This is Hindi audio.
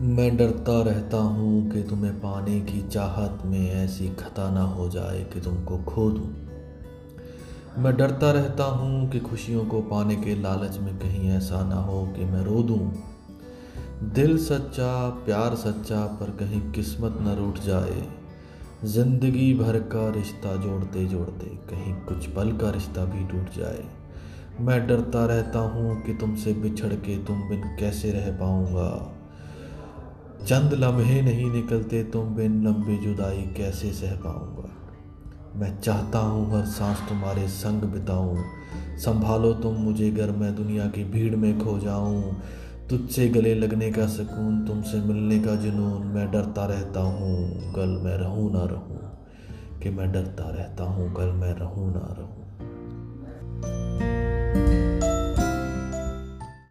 मैं डरता रहता हूँ कि तुम्हें पाने की चाहत में ऐसी खता ना हो जाए कि तुमको खो दूँ। मैं डरता रहता हूँ कि खुशियों को पाने के लालच में कहीं ऐसा ना हो कि मैं रो दूँ। दिल सच्चा, प्यार सच्चा, पर कहीं किस्मत न रूठ जाए। ज़िंदगी भर का रिश्ता जोड़ते जोड़ते कहीं कुछ पल का रिश्ता भी टूट जाए। मैं डरता रहता हूँ कि तुमसे बिछड़ के तुम बिन कैसे रह पाऊँगा। चंद लम्हे नहीं निकलते, तुम बिन लंबी जुदाई कैसे सह पाऊँगा? मैं चाहता हूँ हर सांस तुम्हारे संग बिताऊं। संभालो तुम मुझे घर, मैं दुनिया की भीड़ में खो जाऊँ। तुझसे गले लगने का सुकून, तुमसे मिलने का जुनून, मैं डरता रहता हूँ, कल मैं रहूँ ना रहूँ। कि मैं डरता रहता हूँ, कल मैं रहूँ